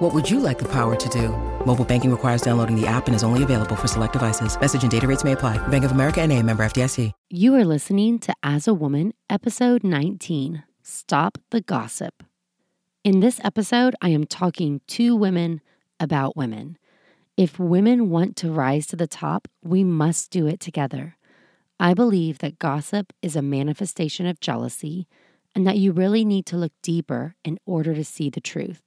What would you like the power to do? Mobile banking requires downloading the app and is only available for select devices. Message and data rates may apply. Bank of America and a member FDIC. You are listening to As a Woman, episode 19, Stop the Gossip. In this episode, I am talking to women about women. If women want to rise to the top, we must do it together. I believe that gossip is a manifestation of jealousy and that you really need to look deeper in order to see the truth.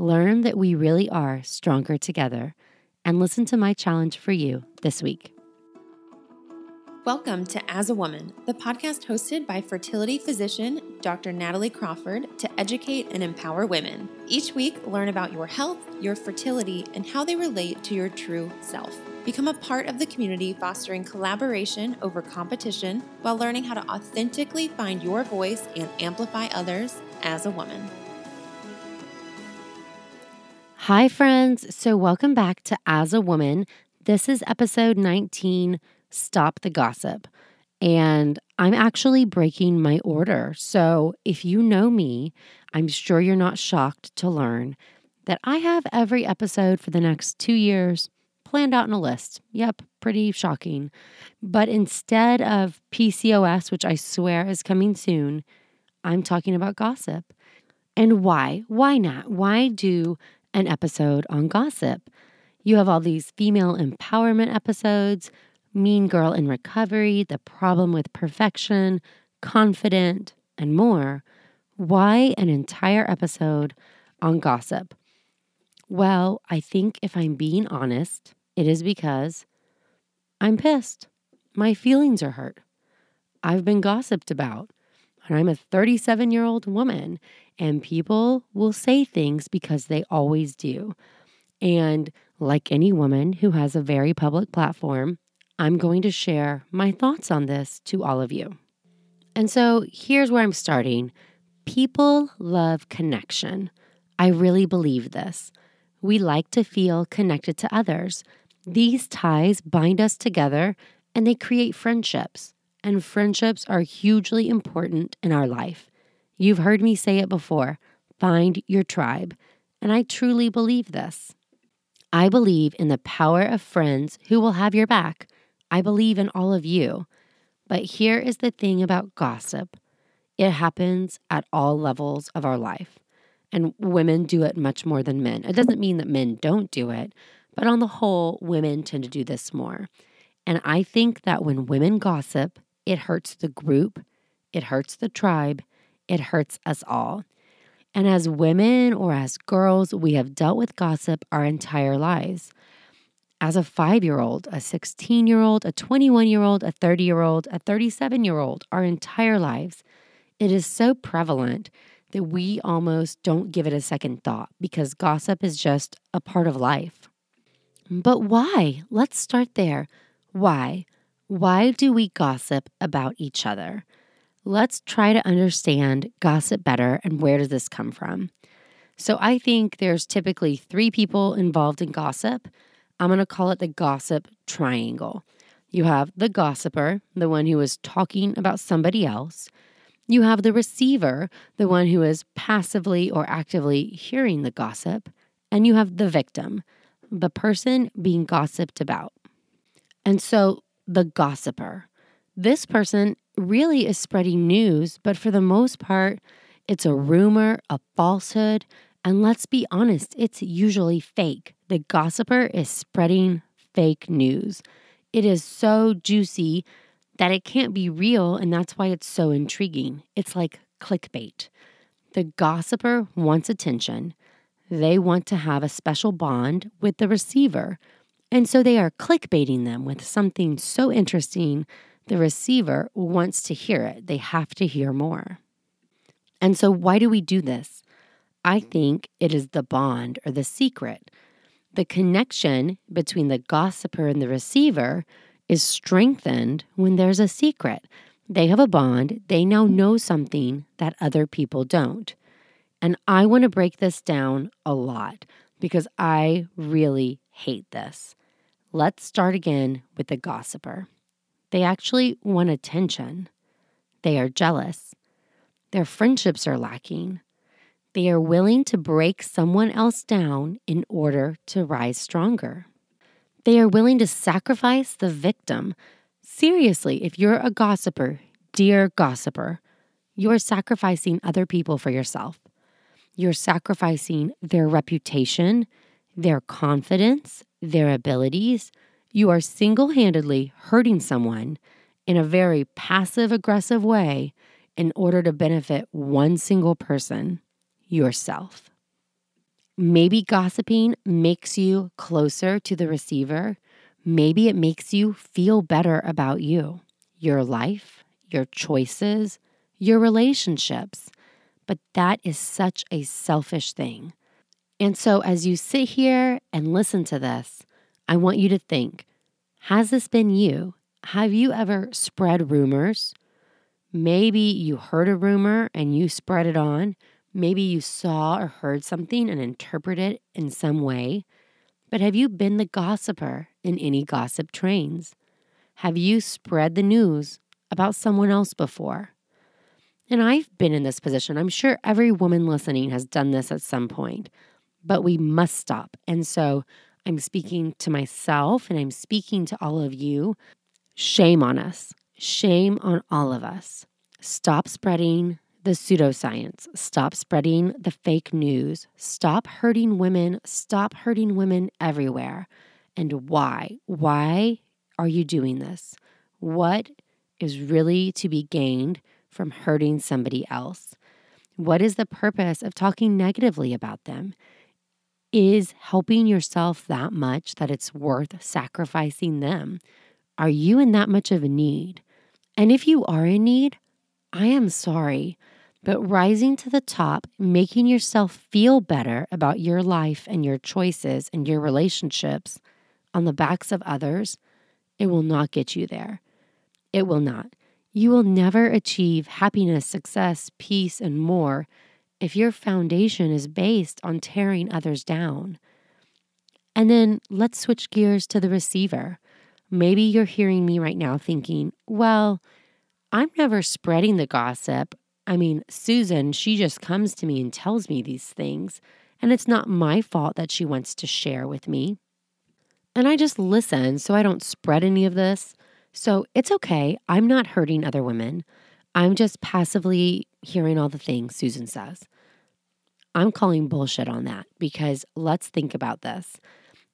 Learn that we really are stronger together and listen to my challenge for you this week. Welcome to As a Woman, the podcast hosted by fertility physician Dr. Natalie Crawford to educate and empower women. Each week, learn about your health, your fertility, and how they relate to your true self. Become a part of the community fostering collaboration over competition while learning how to authentically find your voice and amplify others as a woman. Hi, friends. So, welcome back to As a Woman. This is episode 19 Stop the Gossip. And I'm actually breaking my order. So if you know me, I'm sure you're not shocked to learn that I have every episode for the next two years planned out in a list. Yep, pretty shocking. But instead of PCOS, which I swear is coming soon, I'm talking about gossip. And why? Why not? Why do an episode on gossip? You have all these female empowerment episodes Mean Girl in Recovery, The Problem with Perfection, Confident, and more, why an entire episode on gossip? Well, I think if I'm being honest, it is because I'm pissed. My feelings are hurt. I've been gossiped about. And I'm a 37 year old woman, and people will say things because they always do. And like any woman who has a very public platform, I'm going to share my thoughts on this to all of you. And so here's where I'm starting. People love connection. I really believe this. We like to feel connected to others. These ties bind us together and they create friendships. And friendships are hugely important in our life. You've heard me say it before find your tribe. And I truly believe this. I believe in the power of friends who will have your back I believe in all of you. But here is the thing about gossip it happens at all levels of our life. And women do it much more than men. It doesn't mean that men don't do it, but on the whole, women tend to do this more. And I think that when women gossip, it hurts the group, it hurts the tribe, it hurts us all. And as women or as girls, we have dealt with gossip our entire lives as a five year old, a 16 year old, a 21 year old, a 30 year old, a 37 year old, our entire lives, it is so prevalent that we almost don't give it a second thought because gossip is just a part of life. But why? Let's start there. Why? Why do we gossip about each other? Let's try to understand gossip better and where does this come from? So I think there's typically three people involved in gossip I'm going to call it the gossip triangle. You have the gossiper, the one who is talking about somebody else. You have the receiver, the one who is passively or actively hearing the gossip. And you have the victim, the person being gossiped about. And so the gossiper, this person really is spreading news, but for the most part, it's a rumor, a falsehood, and let's be honest, it's usually fake. The gossiper is spreading fake news. It is so juicy that it can't be real, and that's why it's so intriguing. It's like clickbait. The gossiper wants attention. They want to have a special bond with the receiver. And so they are clickbaiting them with something so interesting, the receiver wants to hear it. They have to hear more. And so, why do we do this? I think it is the bond or the secret. The connection between the gossiper and the receiver is strengthened when there's a secret. They have a bond, they now know something that other people don't. And I want to break this down a lot because I really hate this. Let's start again with the gossiper. They actually want attention. They are jealous. Their friendships are lacking. They are willing to break someone else down in order to rise stronger. They are willing to sacrifice the victim. Seriously, if you're a gossiper, dear gossiper, you are sacrificing other people for yourself. You're sacrificing their reputation, their confidence, their abilities. You are single handedly hurting someone in a very passive aggressive way in order to benefit one single person yourself. Maybe gossiping makes you closer to the receiver. Maybe it makes you feel better about you, your life, your choices, your relationships. But that is such a selfish thing. And so, as you sit here and listen to this, I want you to think Has this been you? Have you ever spread rumors? Maybe you heard a rumor and you spread it on. Maybe you saw or heard something and interpreted it in some way. But have you been the gossiper in any gossip trains? Have you spread the news about someone else before? And I've been in this position. I'm sure every woman listening has done this at some point, but we must stop. And so I'm mm. speaking to myself and I'm speaking to all of you. Shame on us. Shame on all of us. Stop spreading the pseudoscience. Stop spreading the fake news. Stop hurting women. Stop hurting women everywhere. And why? Why are you doing this? What is really to be gained from hurting somebody else? What is the purpose of talking negatively about them? Is helping yourself that much that it's worth sacrificing them? Are you in that much of a need? And if you are in need, I am sorry, but rising to the top, making yourself feel better about your life and your choices and your relationships on the backs of others, it will not get you there. It will not. You will never achieve happiness, success, peace, and more if your foundation is based on tearing others down. And then let's switch gears to the receiver. Maybe you're hearing me right now thinking, well, I'm never spreading the gossip. I mean, Susan, she just comes to me and tells me these things, and it's not my fault that she wants to share with me. And I just listen so I don't spread any of this. So it's okay. I'm not hurting other women. I'm just passively hearing all the things Susan says. I'm calling bullshit on that because let's think about this.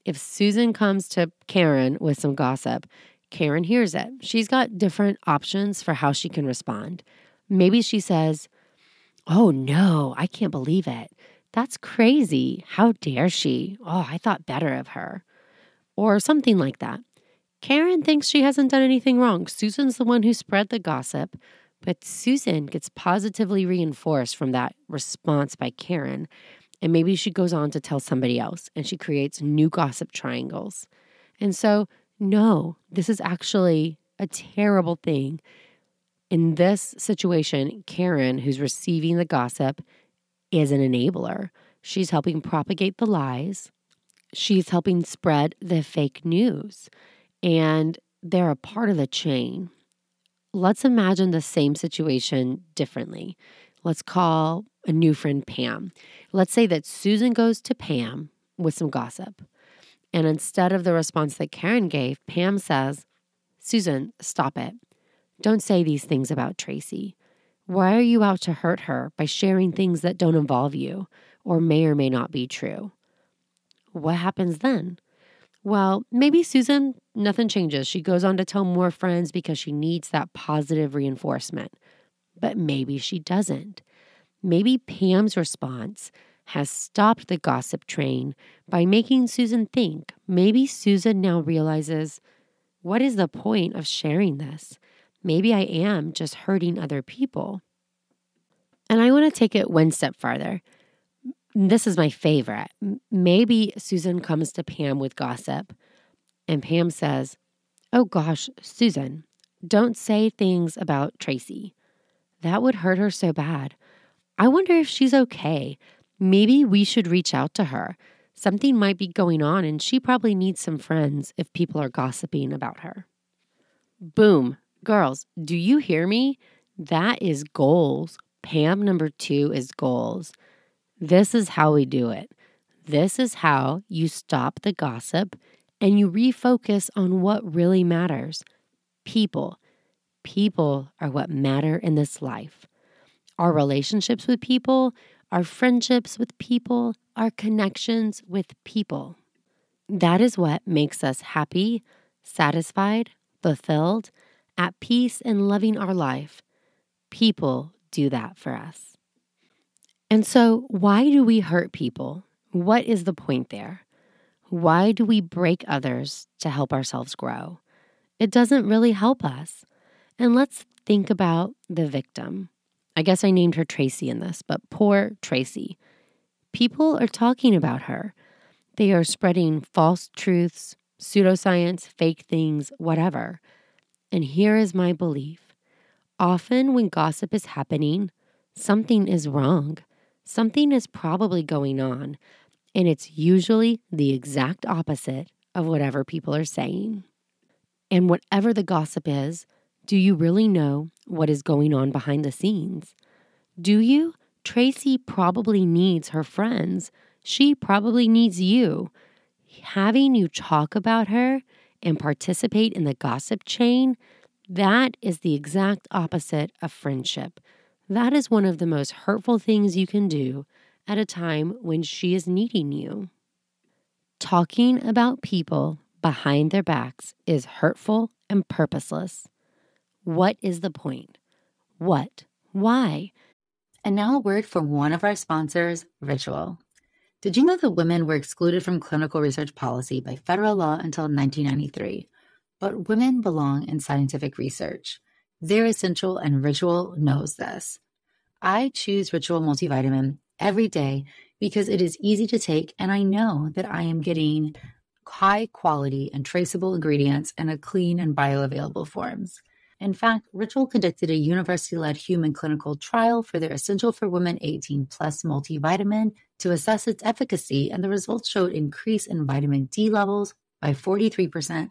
If Susan comes to Karen with some gossip, Karen hears it. She's got different options for how she can respond. Maybe she says, Oh no, I can't believe it. That's crazy. How dare she? Oh, I thought better of her. Or something like that. Karen thinks she hasn't done anything wrong. Susan's the one who spread the gossip, but Susan gets positively reinforced from that response by Karen. And maybe she goes on to tell somebody else and she creates new gossip triangles. And so, no, this is actually a terrible thing. In this situation, Karen, who's receiving the gossip, is an enabler. She's helping propagate the lies, she's helping spread the fake news and they're a part of the chain. Let's imagine the same situation differently. Let's call a new friend Pam. Let's say that Susan goes to Pam with some gossip. And instead of the response that Karen gave, Pam says, Susan, stop it. Don't say these things about Tracy. Why are you out to hurt her by sharing things that don't involve you or may or may not be true? What happens then? Well, maybe Susan, nothing changes. She goes on to tell more friends because she needs that positive reinforcement. But maybe she doesn't. Maybe Pam's response has stopped the gossip train by making Susan think. Maybe Susan now realizes what is the point of sharing this? Maybe I am just hurting other people. And I want to take it one step farther this is my favorite. Maybe Susan comes to Pam with gossip, and Pam says, Oh gosh, Susan, don't say things about Tracy. That would hurt her so bad. I wonder if she's okay. Maybe we should reach out to her. Something might be going on, and she probably needs some friends if people are gossiping about her. Boom. Girls, do you hear me? That is goals. Pam number two is goals. This is how we do it. This is how you stop the gossip and you refocus on what really matters people. People are what matter in this life. Our relationships with people, our friendships with people, our connections with people. That is what makes us happy, satisfied, fulfilled, at peace, and loving our life. People do that for us. And so, why do we hurt people? What is the point there? Why do we break others to help ourselves grow? It doesn't really help us. And let's think about the victim. I guess I named her Tracy in this, but poor Tracy. People are talking about her. They are spreading false truths, pseudoscience, fake things, whatever. And here is my belief often when gossip is happening, something is wrong. Something is probably going on, and it's usually the exact opposite of whatever people are saying. And whatever the gossip is, do you really know what is going on behind the scenes? Do you? Tracy probably needs her friends. She probably needs you. Having you talk about her and participate in the gossip chain, that is the exact opposite of friendship. That is one of the most hurtful things you can do at a time when she is needing you. Talking about people behind their backs is hurtful and purposeless. What is the point? What? Why? And now a word from one of our sponsors, Ritual. Did you know that women were excluded from clinical research policy by federal law until 1993? But women belong in scientific research. They're essential, and Ritual knows this. I choose Ritual multivitamin every day because it is easy to take, and I know that I am getting high quality and traceable ingredients in a clean and bioavailable forms. In fact, Ritual conducted a university led human clinical trial for their Essential for Women 18 Plus multivitamin to assess its efficacy, and the results showed increase in vitamin D levels by 43%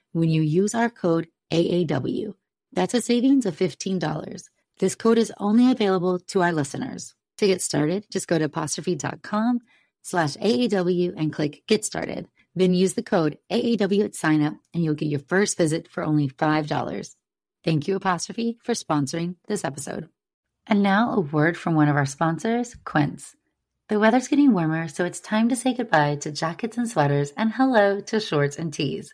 when you use our code AAW. That's a savings of $15. This code is only available to our listeners. To get started, just go to apostrophe.com slash AAW and click Get Started. Then use the code AAW at sign up and you'll get your first visit for only $5. Thank you, Apostrophe, for sponsoring this episode. And now a word from one of our sponsors, Quince. The weather's getting warmer, so it's time to say goodbye to jackets and sweaters and hello to shorts and tees.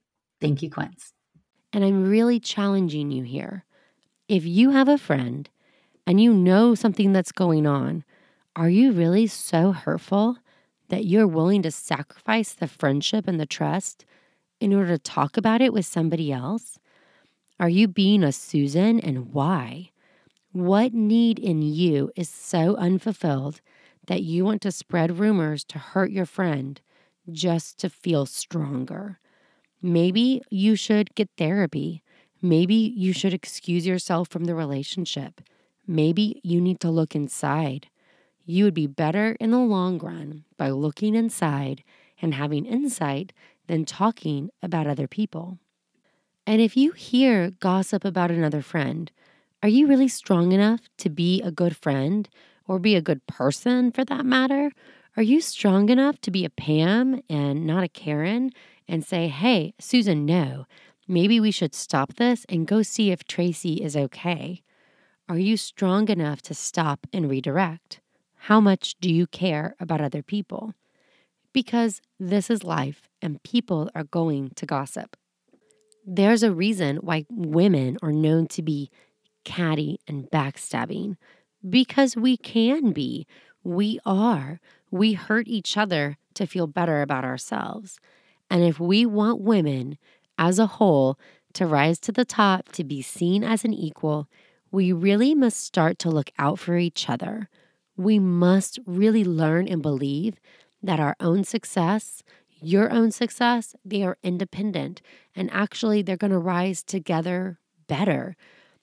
Thank you, Quince. And I'm really challenging you here. If you have a friend and you know something that's going on, are you really so hurtful that you're willing to sacrifice the friendship and the trust in order to talk about it with somebody else? Are you being a Susan and why? What need in you is so unfulfilled that you want to spread rumors to hurt your friend just to feel stronger? Maybe you should get therapy. Maybe you should excuse yourself from the relationship. Maybe you need to look inside. You would be better in the long run by looking inside and having insight than talking about other people. And if you hear gossip about another friend, are you really strong enough to be a good friend or be a good person for that matter? Are you strong enough to be a Pam and not a Karen and say, hey, Susan, no, maybe we should stop this and go see if Tracy is okay? Are you strong enough to stop and redirect? How much do you care about other people? Because this is life and people are going to gossip. There's a reason why women are known to be catty and backstabbing because we can be. We are. We hurt each other to feel better about ourselves. And if we want women as a whole to rise to the top, to be seen as an equal, we really must start to look out for each other. We must really learn and believe that our own success, your own success, they are independent and actually they're going to rise together better.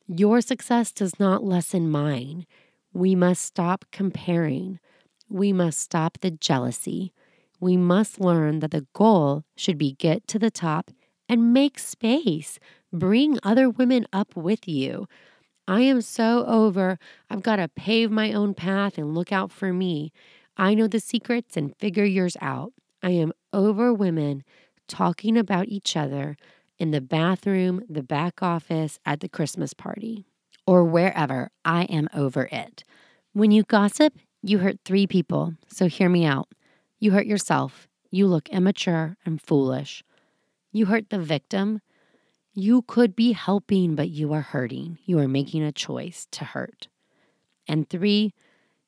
Your success does not lessen mine. We must stop comparing. We must stop the jealousy. We must learn that the goal should be get to the top and make space. Bring other women up with you. I am so over, I've got to pave my own path and look out for me. I know the secrets and figure yours out. I am over women talking about each other in the bathroom, the back office, at the Christmas party, or wherever. I am over it. When you gossip, you hurt three people, so hear me out. You hurt yourself. You look immature and foolish. You hurt the victim. You could be helping, but you are hurting. You are making a choice to hurt. And three,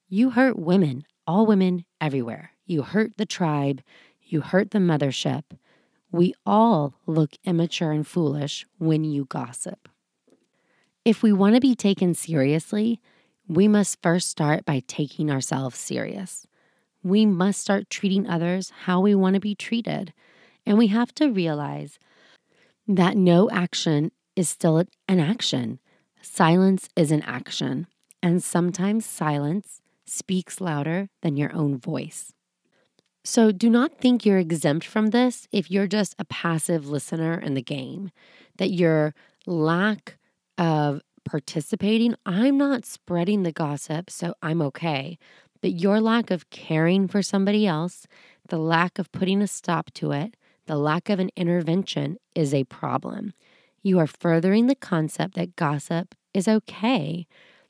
you hurt women, all women everywhere. You hurt the tribe. You hurt the mothership. We all look immature and foolish when you gossip. If we want to be taken seriously, we must first start by taking ourselves serious. We must start treating others how we want to be treated. And we have to realize that no action is still an action. Silence is an action. And sometimes silence speaks louder than your own voice. So do not think you're exempt from this if you're just a passive listener in the game, that your lack of participating, I'm not spreading the gossip, so I'm okay. But your lack of caring for somebody else, the lack of putting a stop to it, the lack of an intervention is a problem. You are furthering the concept that gossip is okay.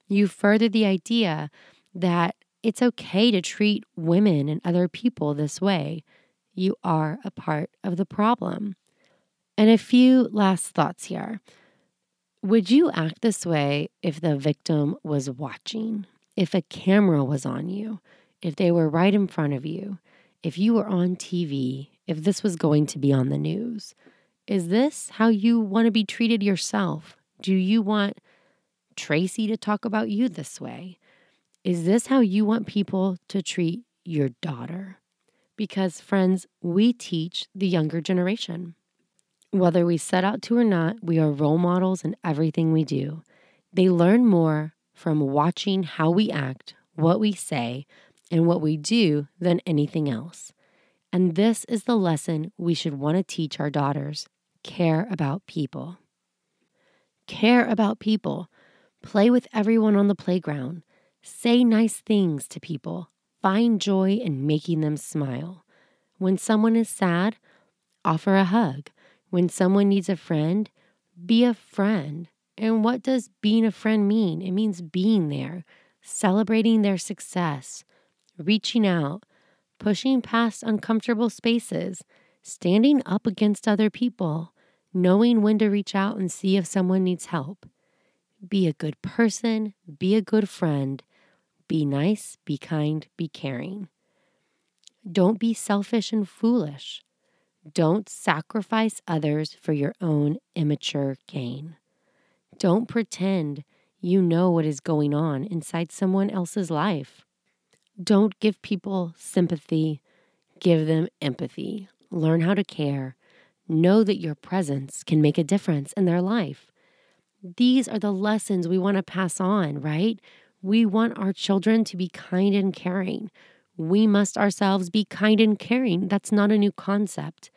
You further the idea that it's okay to treat women and other people this way. You are a part of the problem. And a few last thoughts here. Would you act this way if the victim was watching? If a camera was on you? If they were right in front of you? If you were on TV? If this was going to be on the news? Is this how you want to be treated yourself? Do you want Tracy to talk about you this way? Is this how you want people to treat your daughter? Because, friends, we teach the younger generation. Whether we set out to or not, we are role models in everything we do. They learn more from watching how we act, what we say, and what we do than anything else. And this is the lesson we should want to teach our daughters care about people. Care about people. Play with everyone on the playground. Say nice things to people. Find joy in making them smile. When someone is sad, offer a hug. When someone needs a friend, be a friend. And what does being a friend mean? It means being there, celebrating their success, reaching out, pushing past uncomfortable spaces, standing up against other people, knowing when to reach out and see if someone needs help. Be a good person, be a good friend, be nice, be kind, be caring. Don't be selfish and foolish. Don't sacrifice others for your own immature gain. Don't pretend you know what is going on inside someone else's life. Don't give people sympathy, give them empathy. Learn how to care. Know that your presence can make a difference in their life. These are the lessons we want to pass on, right? We want our children to be kind and caring. We must ourselves be kind and caring. That's not a new concept.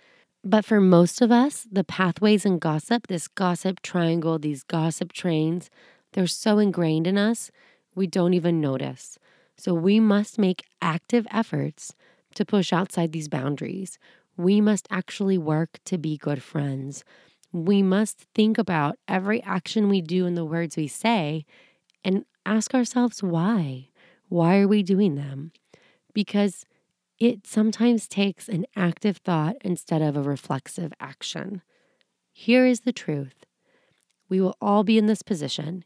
But for most of us, the pathways and gossip, this gossip triangle, these gossip trains, they're so ingrained in us, we don't even notice. So we must make active efforts to push outside these boundaries. We must actually work to be good friends. We must think about every action we do and the words we say and ask ourselves why. Why are we doing them? Because it sometimes takes an active thought instead of a reflexive action. Here is the truth we will all be in this position.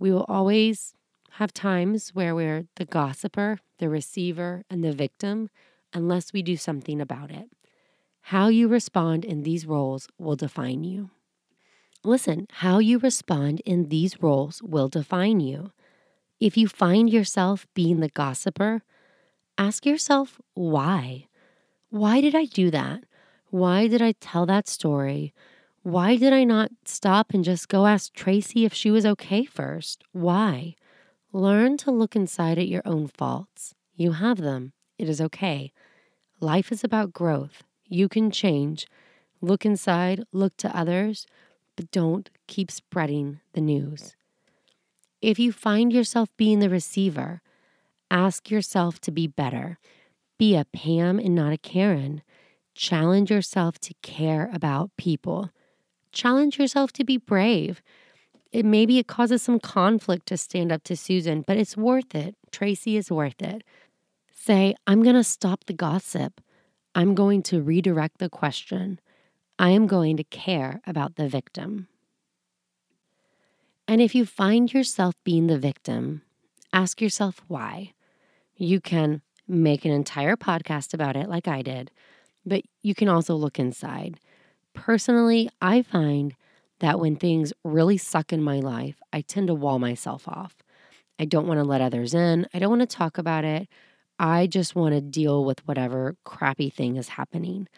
We will always have times where we're the gossiper, the receiver, and the victim unless we do something about it. How you respond in these roles will define you. Listen, how you respond in these roles will define you. If you find yourself being the gossiper, ask yourself why. Why did I do that? Why did I tell that story? Why did I not stop and just go ask Tracy if she was okay first? Why? Learn to look inside at your own faults. You have them. It is okay. Life is about growth. You can change. Look inside, look to others, but don't keep spreading the news. If you find yourself being the receiver, ask yourself to be better. Be a Pam and not a Karen. Challenge yourself to care about people. Challenge yourself to be brave it maybe it causes some conflict to stand up to Susan, but it's worth it. Tracy is worth it. Say, I'm going to stop the gossip. I'm going to redirect the question. I am going to care about the victim. And if you find yourself being the victim, ask yourself why. You can make an entire podcast about it, like I did, but you can also look inside. Personally, I find that when things really suck in my life, I tend to wall myself off. I don't want to let others in. I don't want to talk about it. I just want to deal with whatever crappy thing is happening.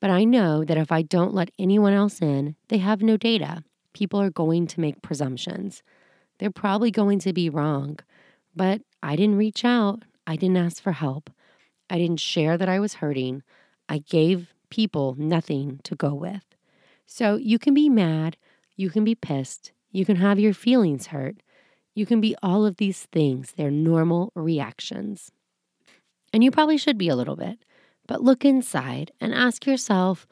But I know that if I don't let anyone else in, they have no data. People are going to make presumptions. They're probably going to be wrong. But I didn't reach out. I didn't ask for help. I didn't share that I was hurting. I gave people nothing to go with. So you can be mad, you can be pissed, you can have your feelings hurt, you can be all of these things. They're normal reactions. And you probably should be a little bit. But look inside and ask yourself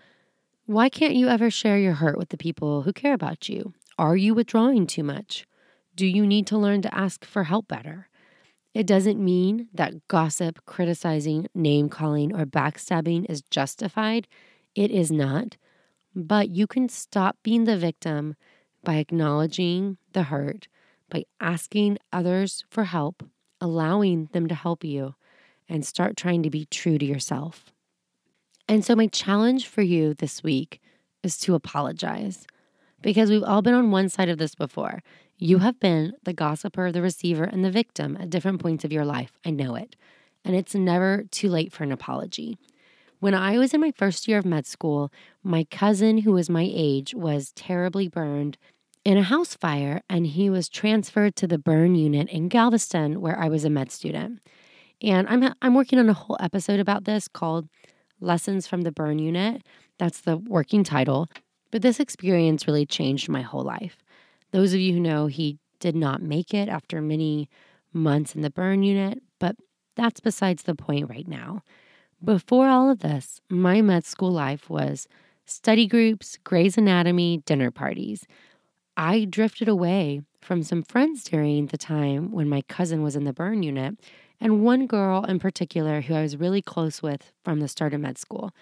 why can't you ever share your hurt with the people who care about you? Are you withdrawing too much? Do you need to learn to ask for help better? It doesn't mean that gossip, criticizing, name calling, or backstabbing is justified. It is not. But you can stop being the victim by acknowledging the hurt, by asking others for help, allowing them to help you, and start trying to be true to yourself. And so, my challenge for you this week is to apologize because we've all been on one side of this before. You have been the gossiper, the receiver, and the victim at different points of your life. I know it. And it's never too late for an apology. When I was in my first year of med school, my cousin, who was my age, was terribly burned in a house fire and he was transferred to the burn unit in Galveston where I was a med student. And I'm I'm working on a whole episode about this called Lessons from the Burn Unit. That's the working title. But this experience really changed my whole life. Those of you who know he did not make it after many months in the burn unit, but that's besides the point right now. Before all of this, my med school life was study groups, Grey's Anatomy, dinner parties. I drifted away from some friends during the time when my cousin was in the burn unit, and one girl in particular who I was really close with from the start of med school.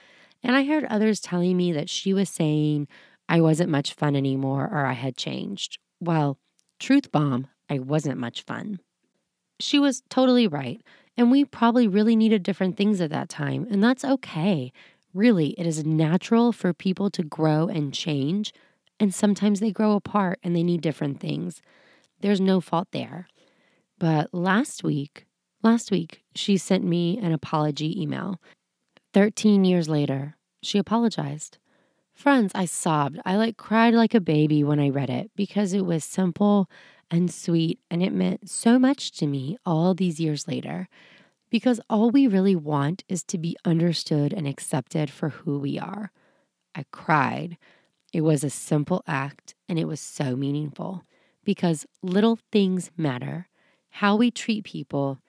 And I heard others telling me that she was saying I wasn't much fun anymore or I had changed. Well, truth bomb, I wasn't much fun. She was totally right. And we probably really needed different things at that time. And that's okay. Really, it is natural for people to grow and change. And sometimes they grow apart and they need different things. There's no fault there. But last week, last week, she sent me an apology email. 13 years later, she apologized. Friends, I sobbed. I like cried like a baby when I read it because it was simple and sweet, and it meant so much to me all these years later. Because all we really want is to be understood and accepted for who we are. I cried. It was a simple act, and it was so meaningful because little things matter. How we treat people,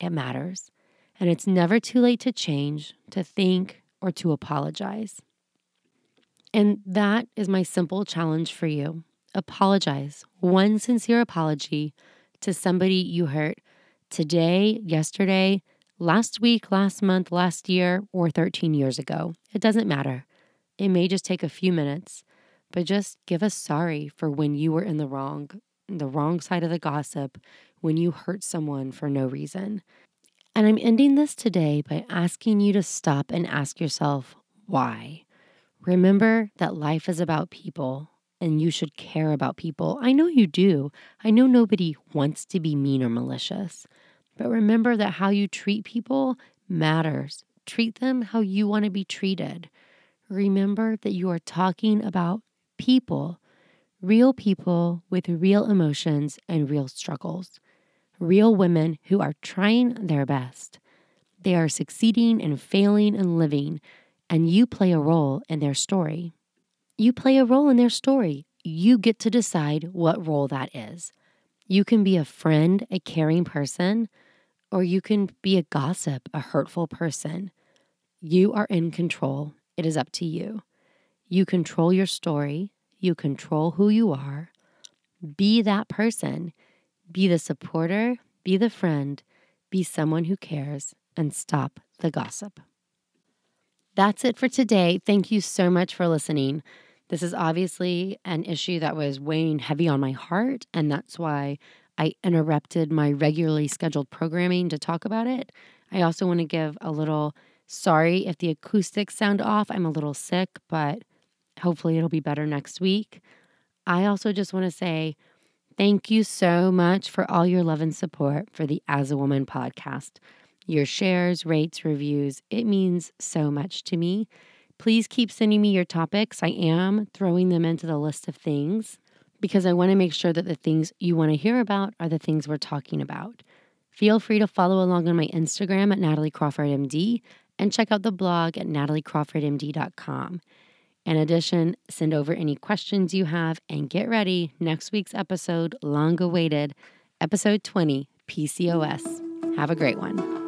it matters. And it's never too late to change, to think, or to apologize. And that is my simple challenge for you apologize, one sincere apology to somebody you hurt today, yesterday, last week, last month, last year, or 13 years ago. It doesn't matter. It may just take a few minutes, but just give us sorry for when you were in the wrong, the wrong side of the gossip, when you hurt someone for no reason. And I'm ending this today by asking you to stop and ask yourself why. Remember that life is about people and you should care about people. I know you do. I know nobody wants to be mean or malicious. But remember that how you treat people matters. Treat them how you want to be treated. Remember that you are talking about people, real people with real emotions and real struggles, real women who are trying their best. They are succeeding and failing and living, and you play a role in their story. You play a role in their story. You get to decide what role that is. You can be a friend, a caring person, or you can be a gossip, a hurtful person. You are in control. It is up to you. You control your story. You control who you are. Be that person. Be the supporter. Be the friend. Be someone who cares and stop the gossip. That's it for today. Thank you so much for listening. This is obviously an issue that was weighing heavy on my heart, and that's why I interrupted my regularly scheduled programming to talk about it. I also want to give a little sorry if the acoustics sound off. I'm a little sick, but hopefully it'll be better next week. I also just want to say thank you so much for all your love and support for the As a Woman podcast. Your shares, rates, reviews, it means so much to me. Please keep sending me your topics. I am throwing them into the list of things because I want to make sure that the things you want to hear about are the things we're talking about. Feel free to follow along on my Instagram at Natalie Crawford MD and check out the blog at nataliecrawfordmd.com. In addition, send over any questions you have and get ready. Next week's episode, long awaited, episode 20, PCOS. Have a great one.